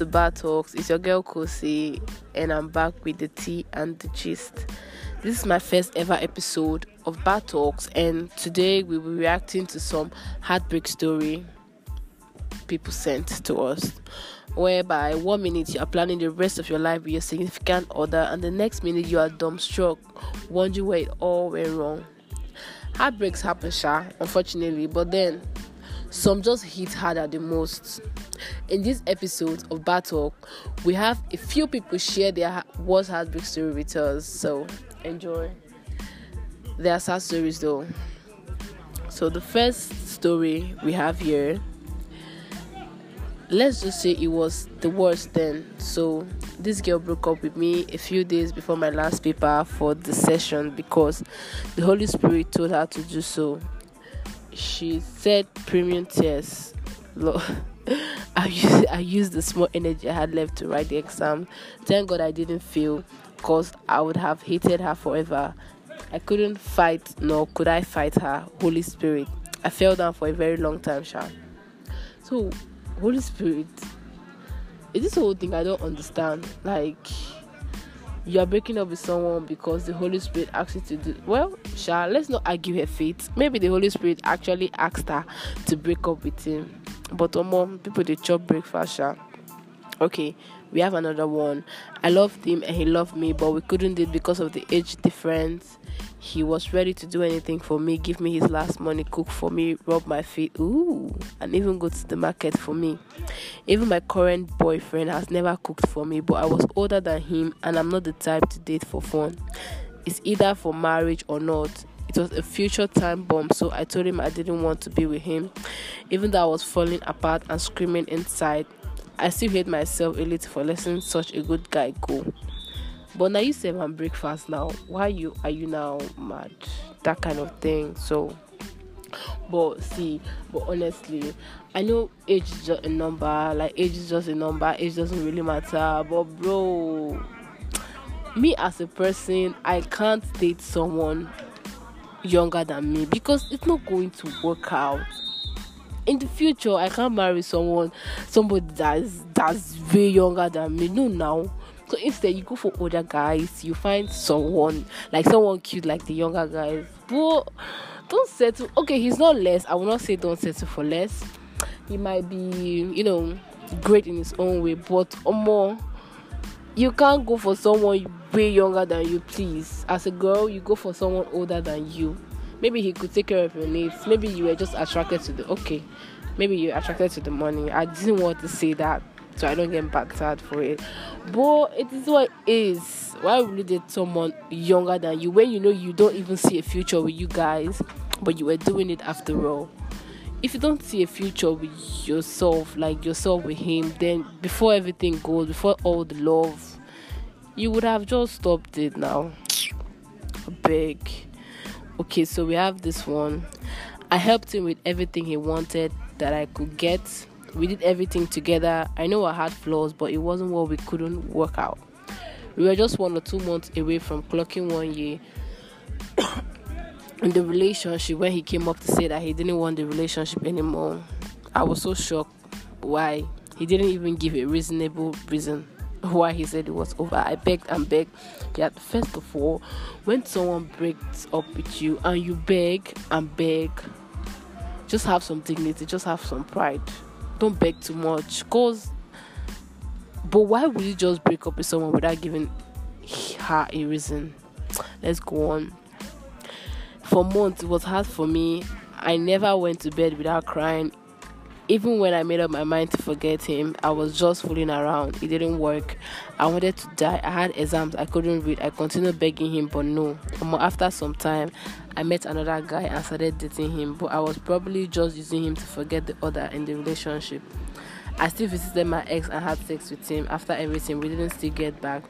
to Bar Talks. It's your girl Kosi, and I'm back with the tea and the gist. This is my first ever episode of Bar Talks, and today we will be reacting to some heartbreak story people sent to us. Whereby one minute you are planning the rest of your life with your significant other, and the next minute you are dumbstruck, wondering where it all went wrong. Heartbreaks happen, sha, unfortunately, but then some just hit harder the most. In this episode of Battle, we have a few people share their worst heartbreak story with us. So enjoy. They are sad stories though. So the first story we have here, let's just say it was the worst then. So this girl broke up with me a few days before my last paper for the session because the Holy Spirit told her to do so she said premium tears. Lord, I used I used the small energy I had left to write the exam. Thank God I didn't fail, cause I would have hated her forever. I couldn't fight, nor could I fight her. Holy Spirit, I fell down for a very long time, Sha. So, Holy Spirit, is this whole thing I don't understand? Like you are breaking up with someone because the Holy Spirit asked you to do well, Sha, let's not argue her fate. Maybe the Holy Spirit actually asked her to break up with him. But um, mom, people they chop breakfast, Sha. Okay, we have another one. I loved him and he loved me, but we couldn't it because of the age difference he was ready to do anything for me, give me his last money, cook for me, rub my feet, ooh, and even go to the market for me. Even my current boyfriend has never cooked for me, but I was older than him and I'm not the type to date for fun. It's either for marriage or not. It was a future time bomb, so I told him I didn't want to be with him. Even though I was falling apart and screaming inside, I still hate myself a little for letting such a good guy go. But now you say I'm breakfast now. Why you are you now mad? That kind of thing. So but see, but honestly, I know age is just a number, like age is just a number, age doesn't really matter. But bro, me as a person, I can't date someone younger than me because it's not going to work out. In the future, I can't marry someone, somebody that's that's way younger than me. No, now so instead, you go for older guys. You find someone like someone cute, like the younger guys. But don't settle. Okay, he's not less. I will not say don't settle for less. He might be, you know, great in his own way, but or more. You can't go for someone way younger than you, please. As a girl, you go for someone older than you. Maybe he could take care of your needs. Maybe you were just attracted to the okay. Maybe you're attracted to the money. I didn't want to say that so I don't get battered for it. But it is what it is. Why would you date someone younger than you when you know you don't even see a future with you guys, but you were doing it after all? If you don't see a future with yourself, like yourself with him, then before everything goes, before all the love, you would have just stopped it now. Big. Okay, so we have this one. I helped him with everything he wanted that I could get we did everything together. I know I had flaws, but it wasn't what we couldn't work out. We were just one or two months away from clocking one year in the relationship when he came up to say that he didn't want the relationship anymore. I was so shocked. Why? He didn't even give a reasonable reason why he said it was over. I begged and begged. Yeah, first of all, when someone breaks up with you and you beg and beg, just have some dignity, just have some pride don't beg too much cause but why would you just break up with someone without giving her a reason let's go on for months it was hard for me i never went to bed without crying even when I made up my mind to forget him, I was just fooling around. It didn't work. I wanted to die. I had exams I couldn't read. I continued begging him, but no. After some time, I met another guy and started dating him, but I was probably just using him to forget the other in the relationship. I still visited my ex and had sex with him. After everything, we didn't still get back.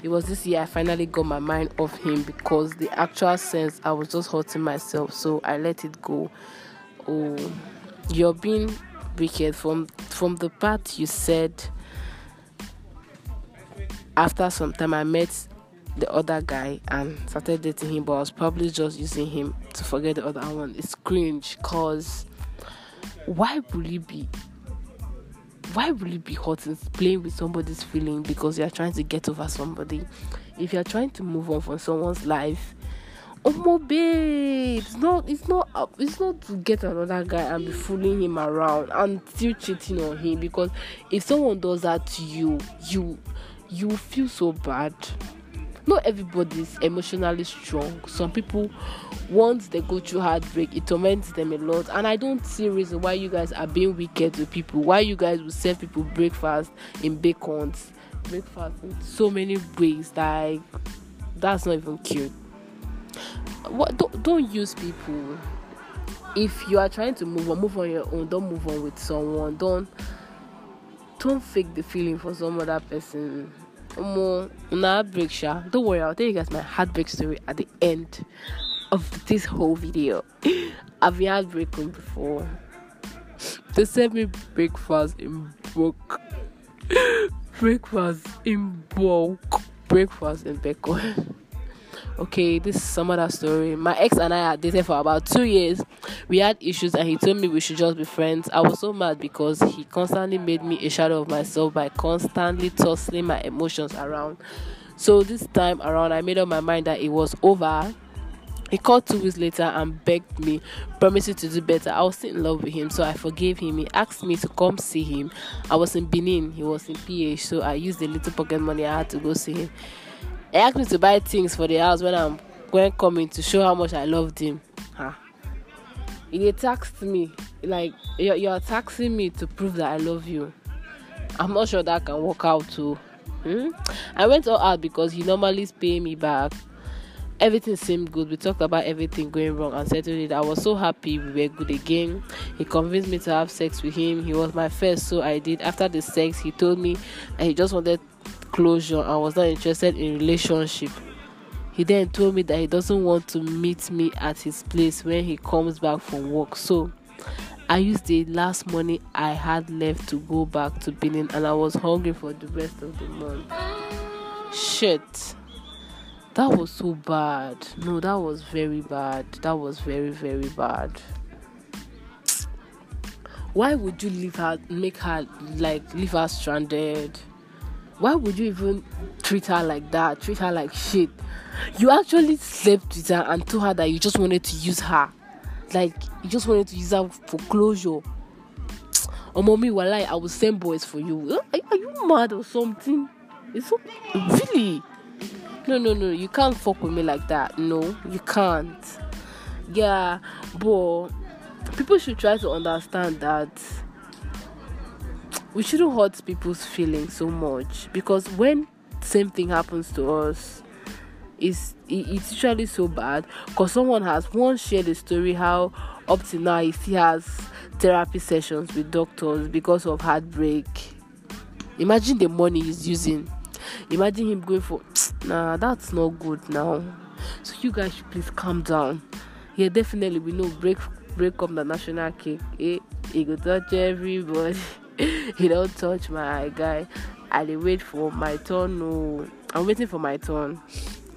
It was this year I finally got my mind off him because the actual sense I was just hurting myself, so I let it go. Oh, you're being wicked from from the part you said after some time I met the other guy and started dating him, but I was probably just using him to forget the other one. It's cringe, cause why would you be why will it be hurting playing with somebody's feeling because you're trying to get over somebody? If you're trying to move on from someone's life, oh my babe, it's not it's not it's not to get another guy and be fooling him around and still cheating on him because if someone does that to you, you you feel so bad not everybody is emotionally strong. Some people once they go through heartbreak it torments them a lot. And i don't see reason why you guys are being wicked with people. Why you guys will serve people breakfast in bacons. Breakfast in so many ways like that's not even cute. What don't, don't use people. If you are trying to move on move on your own. Don't move on with someone. Don't don't fake the feeling for some other person more heartbreak sha. Don't worry, I'll tell you guys my heartbreak story at the end of this whole video. I've been heartbroken before. They sent me breakfast in bulk. breakfast in bulk. Breakfast in bacon okay, this is some other story. My ex and I had dated for about two years. We had issues, and he told me we should just be friends. I was so mad because he constantly made me a shadow of myself by constantly tossing my emotions around. So this time around, I made up my mind that it was over. He called two weeks later and begged me, promising to do better. I was still in love with him, so I forgave him. He asked me to come see him. I was in Benin, he was in PH, so I used the little pocket money I had to go see him. He asked me to buy things for the house when I'm when coming to show how much I loved him. Huh. He taxed me like you're, you're taxing me to prove that I love you. I'm not sure that can work out too. Hmm? I went all out because he normally pay me back. Everything seemed good. We talked about everything going wrong and settled it. I was so happy we were good again. He convinced me to have sex with him. He was my first, so I did. After the sex, he told me he just wanted closure and was not interested in relationship. He then told me that he doesn't want to meet me at his place when he comes back from work. So I used the last money I had left to go back to Benin and I was hungry for the rest of the month. Shit. That was so bad. No, that was very bad. That was very, very bad. Why would you leave her, make her like leave her stranded? Why would you even treat her like that? Treat her like shit. You actually slept with her and told her that you just wanted to use her. Like you just wanted to use her for closure. Oh mommy, walai, I will send boys for you. Are, are you mad or something? It's so really no no no you can't fuck with me like that. No, you can't. Yeah, but people should try to understand that we shouldn't hurt people's feelings so much because when same thing happens to us it's it's usually so bad. Because someone has once shared a story how up to now he still has therapy sessions with doctors because of heartbreak. Imagine the money he's using. Imagine him going for nah that's not good now. So you guys should please calm down. Yeah definitely we know break break up the national cake eh? It go touch everybody he don't touch my guy. I dey wait for my turn no. I'm waiting for my turn.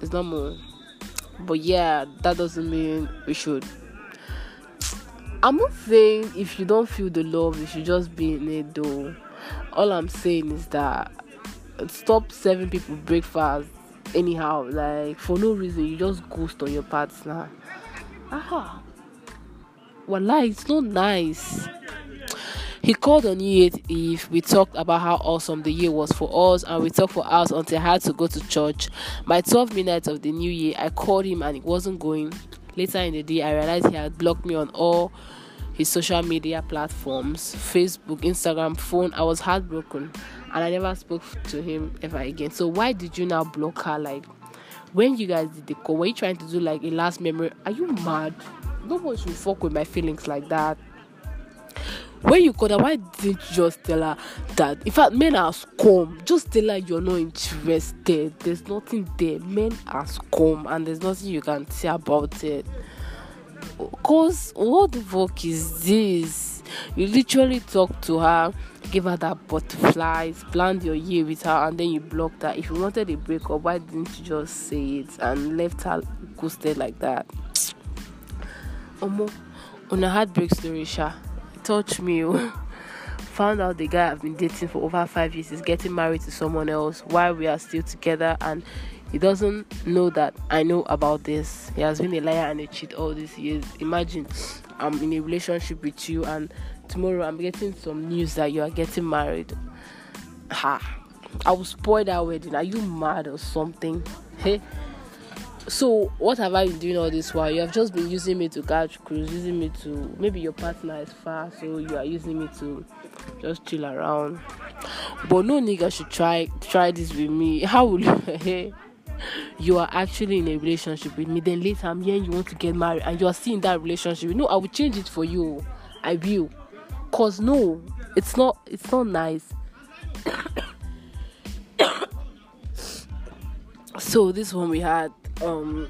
It's more. But yeah that doesn't mean we should. I'm not saying if you don't feel the love you should just be in it though. All i'm saying is that stop serving people breakfast anyhow. Like for no reason you just ghost on your partner. Aha. Well it's not nice he called on Year's Eve. We talked about how awesome the year was for us, and we talked for hours until I had to go to church. By 12 minutes of the new year, I called him and he wasn't going. Later in the day, I realized he had blocked me on all his social media platforms Facebook, Instagram, phone. I was heartbroken and I never spoke to him ever again. So, why did you now block her? Like, when you guys did the call, were you trying to do like a last memory? Are you mad? No one should fuck with my feelings like that when you call her why didn't you just tell her that? In fact men are scum just tell her you're not interested. There's nothing there. Men are scum and there's nothing you can say about it. Cause what the fuck is this? You literally talk to her give her that butterflies planned your year with her and then you blocked her if you wanted a breakup why didn't you just say it and left her ghosted like that? Omo, on a heartbreak story sha touch me oh. found out the guy I've been dating for over five years is getting married to someone else while we are still together and he doesn't know that I know about this. He has been a liar and a cheat all these years. Imagine I'm in a relationship with you and tomorrow I'm getting some news that you are getting married. Ha! I will spoil that wedding. Are you mad or something? Hey. So what have I been doing all this while? You have just been using me to catch cruise, using me to maybe your partner is far, so you are using me to just chill around. But no nigga should try try this with me. How will you eh? you are actually in a relationship with me, then later I'm hearing you want to get married and you are seeing that relationship. No, I will change it for you. I will. Cause no, it's not it's not nice. so this one we had um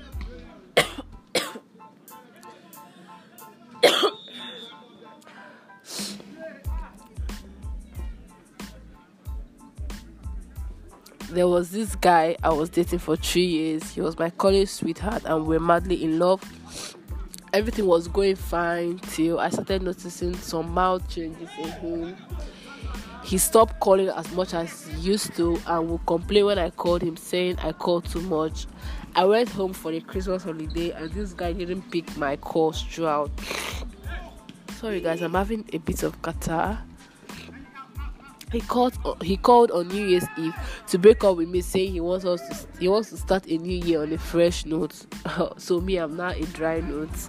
there was this guy I was dating for three years. He was my college sweetheart, and we are madly in love. Everything was going fine till I started noticing some mild changes in him. He stopped calling as much as he used to and would complain when I called him, saying I called too much. I went home for the Christmas holiday, and this guy didn't pick my calls throughout. Sorry, guys, I'm having a bit of catarrh he called he called on New Year's Eve to break up with me, saying he wants us to he wants to start a new year on a fresh note. so me, I'm now a dry note.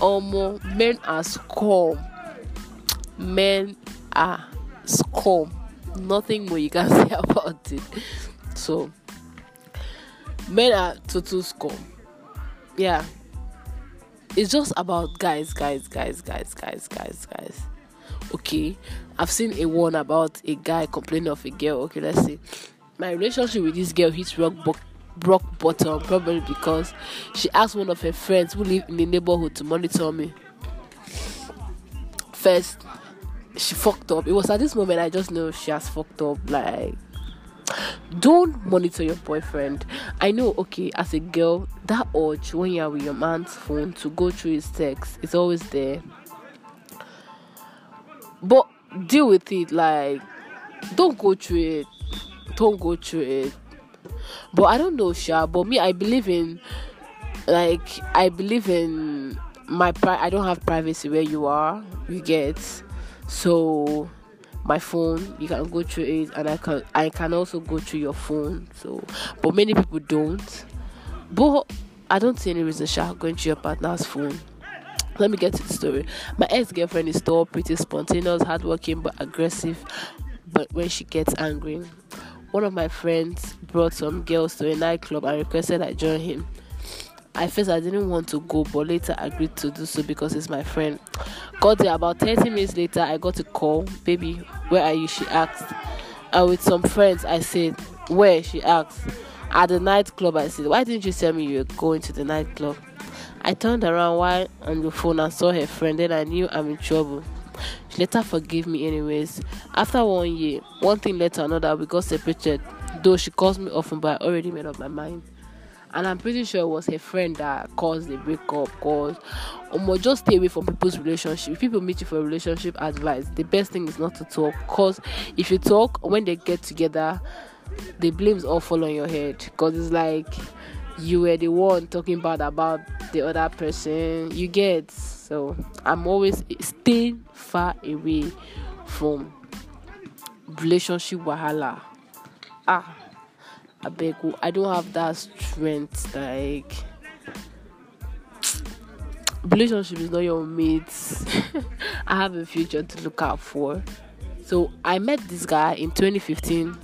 Um, men are scum. Men are scum. Nothing more you can say about it. So men are total scum. Yeah. It's just about guys, guys, guys, guys, guys, guys, guys. Okay. I've seen a one about a guy complaining of a girl. Okay let's see. My relationship with this girl hits rock bo- rock bottom probably because she asked one of her friends who live in the neighborhood to monitor me. First she fucked up. It was at this moment i just know she has fucked up like don't monitor your boyfriend. I know okay as a girl that urge when you're with your man's phone to go through his text is always there. But deal with it like don't go through it. Don't go through it. But i don't know sha but me i believe in like i believe in my pri- i don't have privacy where you are you get. So my phone you can go through it and i can i can also go through your phone so but many people don't but i don't see any reason sha going through your partner's phone let me get to the story. My ex girlfriend is tall, pretty, spontaneous, hardworking, but aggressive. But when she gets angry, one of my friends brought some girls to a nightclub and requested I join him. At first, I didn't want to go, but later agreed to do so because he's my friend. Got there about 30 minutes later. I got a call, baby, where are you? She asked. And with some friends, I said, Where? She asked. At the nightclub, I said, Why didn't you tell me you were going to the nightclub? I turned around while on the phone and saw her friend, then I knew I'm in trouble. She later forgave me anyways. After one year, one thing led to another, we got separated. Though she calls me often, but I already made up my mind. And I'm pretty sure it was her friend that caused the breakup. Cause, um, just stay away from people's relationship. If people meet you for relationship advice, the best thing is not to talk. Cause if you talk, when they get together, the blames all fall on your head. Cause it's like you were the one talking bad about the other person you get so i'm always staying far away from relationship wahala ah you i don't have that strength like relationship is not your mates i have a future to look out for so i met this guy in 2015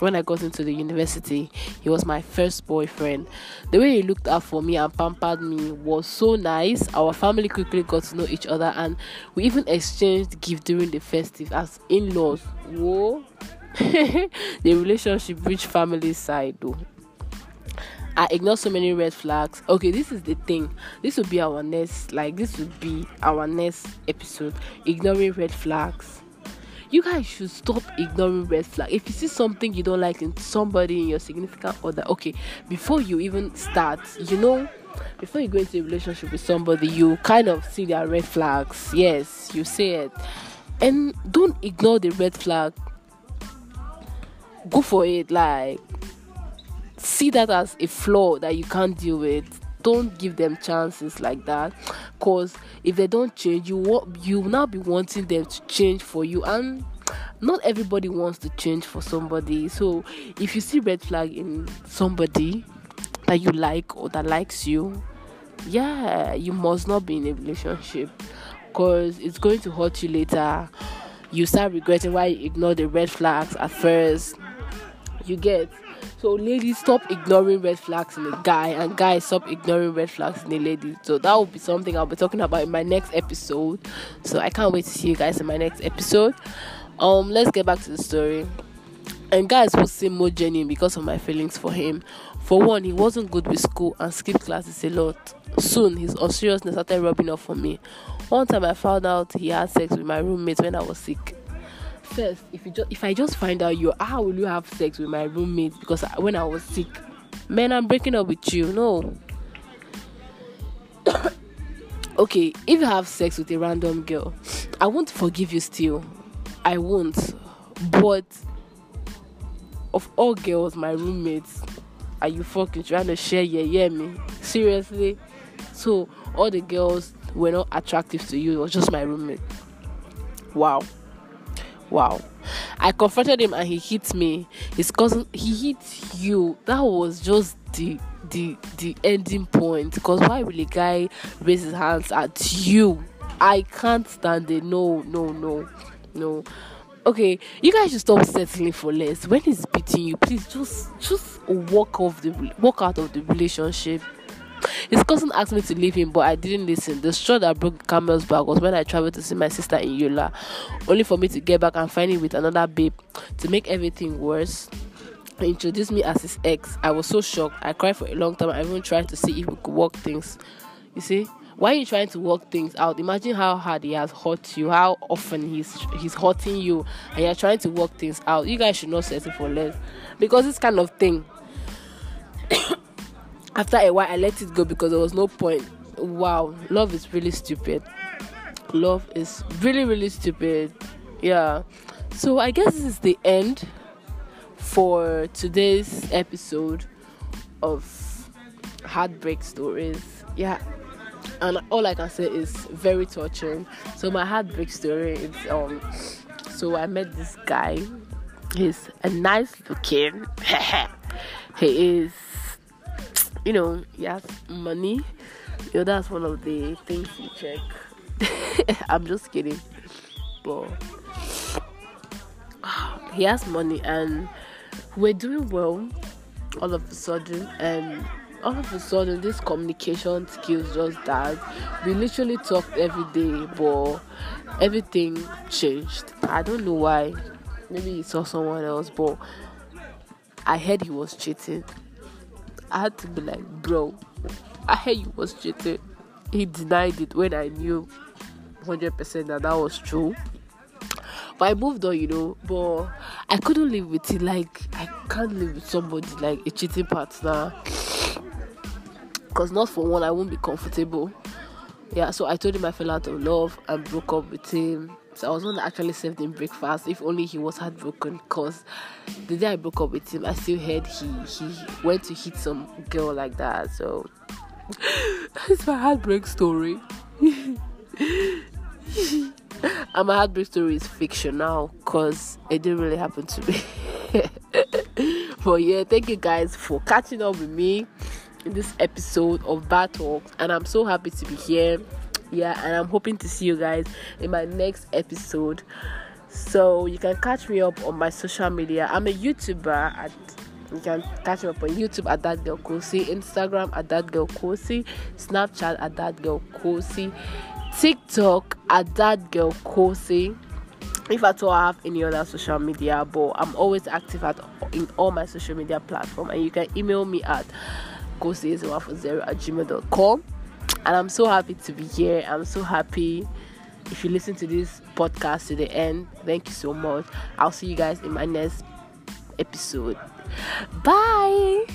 when I got into the university, he was my first boyfriend. The way he looked out for me and pampered me was so nice. Our family quickly got to know each other and we even exchanged gifts during the festive as in laws. Whoa! the relationship which family side though. I ignore so many red flags. Okay, this is the thing. This would be our next, like, this would be our next episode. Ignoring red flags you guys should stop ignoring red flag. If you see something you don't like in somebody in your significant other, okay, before you even start, you know, before you go into a relationship with somebody, you kind of see their red flags. Yes, you see it. and don't ignore the red flag go for it like see that as a flaw that you can't deal with. Don't give them chances like that. Because if they don't change you will you will now be wanting them to change for you and not everybody wants to change for somebody. So if you see red flag in somebody that you like or that likes you yeah you must not be in a relationship because it's going to hurt you later. You start regretting why you ignore the red flags at first you get. So ladies stop ignoring red flags in a guy and guys stop ignoring red flags in a lady. So that will be something i'll be talking about in my next episode. So i can't wait to see you guys in my next episode. Um let's get back to the story. And guys will seem more genuine because of my feelings for him. For one he wasn't good with school and skipped classes a lot. Soon his unseriousness started rubbing off on me. One time i found out he had sex with my roommate when i was sick first if you just if i just find out you how will you have sex with my roommate? Because when i was sick. Man i'm breaking up with you no. Okay if you have sex with a random girl i won't forgive you still. I won't. But of all girls my roommates are you fucking trying to share yeah yeah me? Seriously? So all the girls were not attractive to you it was just my roommate. Wow Wow. I confronted him and he hit me. His cousin he hit you. That was just the the the ending point. Because why will a guy raise his hands at you? I can't stand it. No, no, no, no. Okay, you guys should stop settling for less. When he's beating you, please just just walk off the walk out of the relationship. His cousin asked me to leave him, but I didn't listen. The straw that broke Camel's back was when I traveled to see my sister in Yola, only for me to get back and find him with another babe. To make everything worse, he introduced me as his ex. I was so shocked. I cried for a long time. I even tried to see if we could work things. You see, why are you trying to work things out? Imagine how hard he has hurt you, how often he's he's hurting you, and you're trying to work things out. You guys should not settle for less because this kind of thing after a while, I let it go because there was no point. Wow, love is really stupid. Love is really, really stupid. Yeah. So I guess this is the end for today's episode of heartbreak stories. Yeah. And all I can say is very touching. So my heartbreak story is um so I met this guy. He's a nice looking. he is you know, he has money. You know, that's one of the things you check. I'm just kidding. But he has money and we're doing well all of a sudden and all of a sudden this communication skills just that we literally talked every day but everything changed i don't know why maybe he saw someone else but i heard he was cheating I had to be like, bro, I heard you was cheating. He denied it when I knew 100% that that was true. But I moved on, you know. But I couldn't live with it. Like, I can't live with somebody like a cheating partner. Because, not for one, I won't be comfortable. Yeah, so I told him I fell out of love and broke up with him. I was one that actually served him breakfast. If only he was heartbroken, because the day I broke up with him, I still heard he he went to hit some girl like that. So that's my heartbreak story. and my heartbreak story is fictional because it didn't really happen to me. but yeah, thank you guys for catching up with me in this episode of Bad Talks, and I'm so happy to be here yeah and i'm hoping to see you guys in my next episode. So you can catch me up on my social media. I'm a youtuber at you can catch me up on YouTube at that girl Kosi, Instagram at that girl Kosi, Snapchat at that girl Kosi, TikTok at that girl Kosi. If at all I have any other social media, but I'm always active at in all my social media platforms, and you can email me at kosi040 at gmail.com and I'm so happy to be here. I'm so happy. If you listen to this podcast to the end, thank you so much. I'll see you guys in my next episode. Bye.